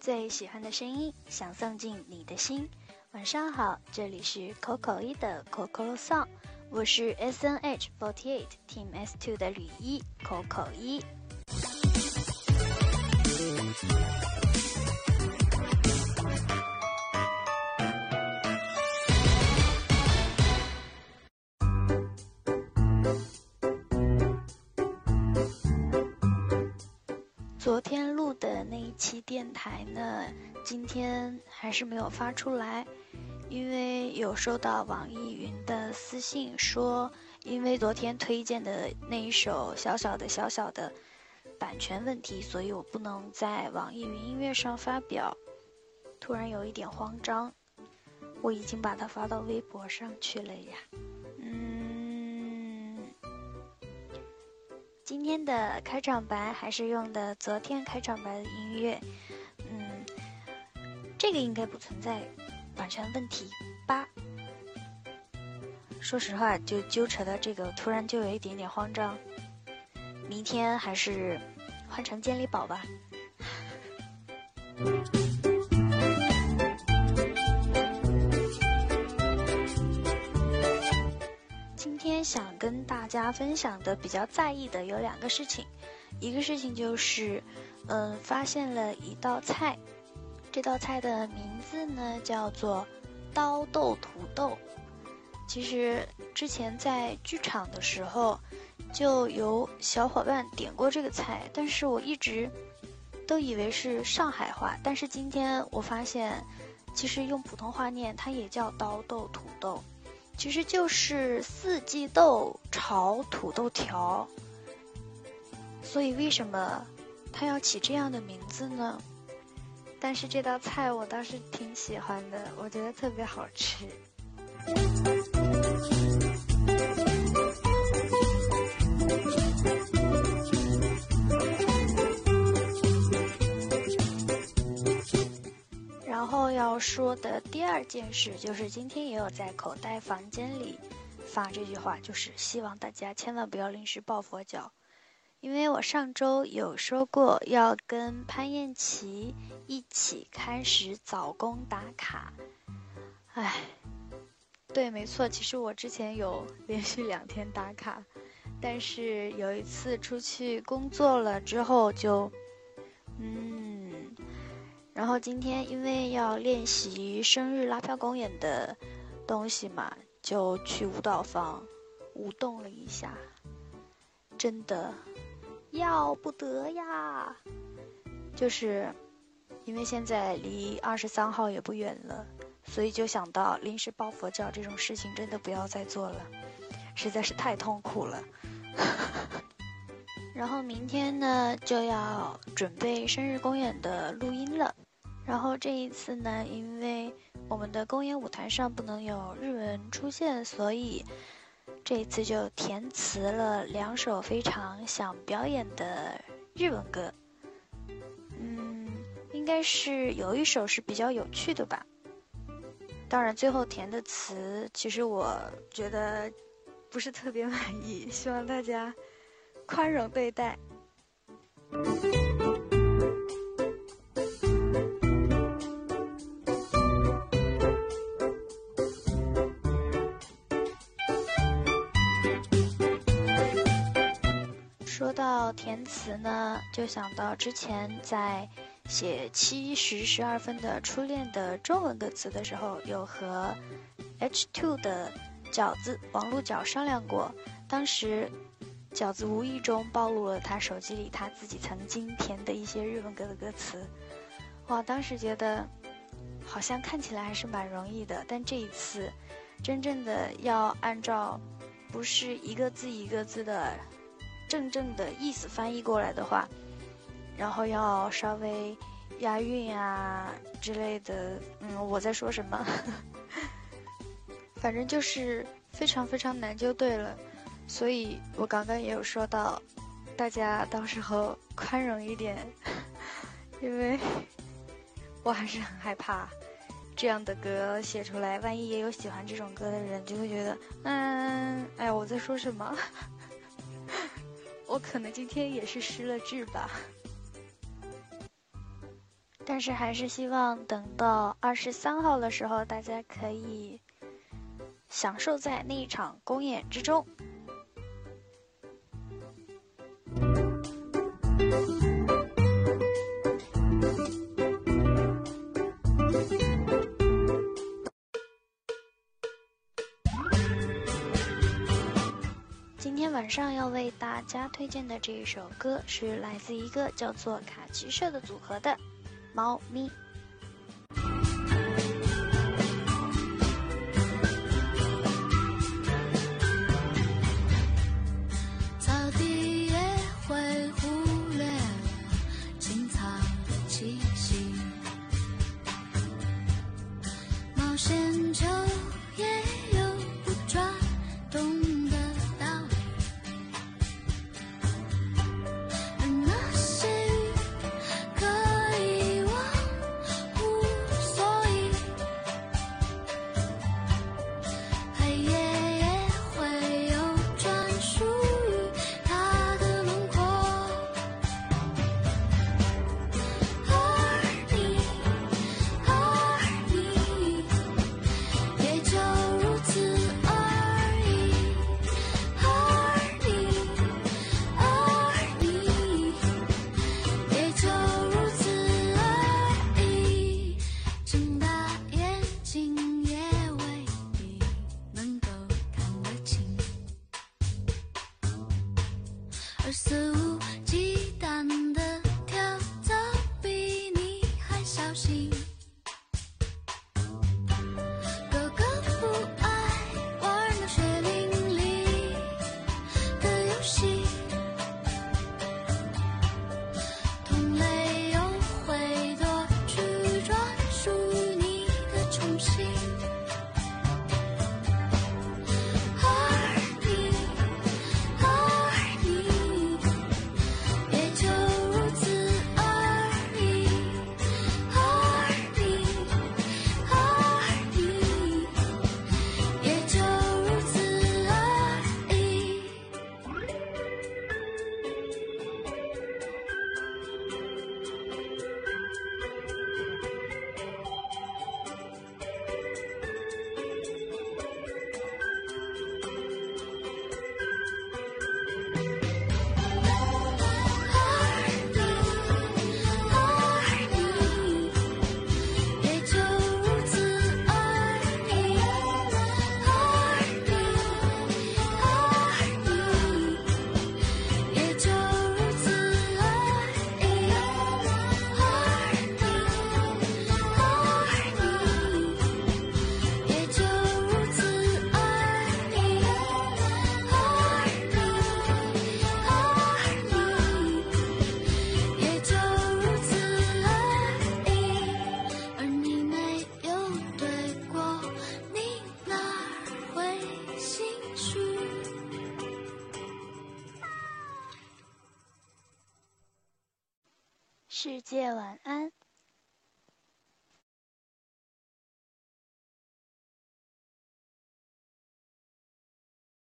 最喜欢的声音，想送进你的心。晚上好，这里是 Coco 一的 Coco Song，我是 snh 八 tate team s two 的吕一 Coco 一。昨天录的那一期电台呢，今天还是没有发出来，因为有收到网易云的私信说，因为昨天推荐的那一首小小的小小的版权问题，所以我不能在网易云音乐上发表。突然有一点慌张，我已经把它发到微博上去了呀。今天的开场白还是用的昨天开场白的音乐，嗯，这个应该不存在版权问题吧？说实话，就纠扯到这个，突然就有一点点慌张。明天还是换成健力宝吧。想跟大家分享的比较在意的有两个事情，一个事情就是，嗯，发现了一道菜，这道菜的名字呢叫做刀豆土豆。其实之前在剧场的时候，就有小伙伴点过这个菜，但是我一直都以为是上海话，但是今天我发现，其实用普通话念它也叫刀豆土豆。其实就是四季豆炒土豆条，所以为什么它要起这样的名字呢？但是这道菜我倒是挺喜欢的，我觉得特别好吃。要说的第二件事就是今天也有在口袋房间里发这句话，就是希望大家千万不要临时抱佛脚，因为我上周有说过要跟潘艳琪一起开始早工打卡。唉，对，没错，其实我之前有连续两天打卡，但是有一次出去工作了之后就，嗯。然后今天因为要练习生日拉票公演的东西嘛，就去舞蹈房舞动了一下，真的要不得呀！就是因为现在离二十三号也不远了，所以就想到临时抱佛脚这种事情真的不要再做了，实在是太痛苦了。然后明天呢就要准备生日公演的录音了。然后这一次呢，因为我们的公演舞台上不能有日文出现，所以这一次就填词了两首非常想表演的日文歌。嗯，应该是有一首是比较有趣的吧。当然，最后填的词其实我觉得不是特别满意，希望大家宽容对待。说到填词呢，就想到之前在写七十十二分的初恋的中文歌词的时候，有和 H two 的饺子王璐角商量过。当时饺子无意中暴露了他手机里他自己曾经填的一些日文歌的歌词。哇，当时觉得好像看起来还是蛮容易的，但这一次真正的要按照不是一个字一个字的。正正的意思翻译过来的话，然后要稍微押韵啊之类的。嗯，我在说什么？反正就是非常非常难就对了。所以我刚刚也有说到，大家到时候宽容一点，因为我还是很害怕这样的歌写出来，万一也有喜欢这种歌的人，就会觉得，嗯，哎呀，我在说什么？我可能今天也是失了智吧。但是还是希望等到二十三号的时候，大家可以享受在那一场公演之中。今天晚上要为大家推荐的这一首歌，是来自一个叫做卡奇社的组合的。猫咪。世界晚安。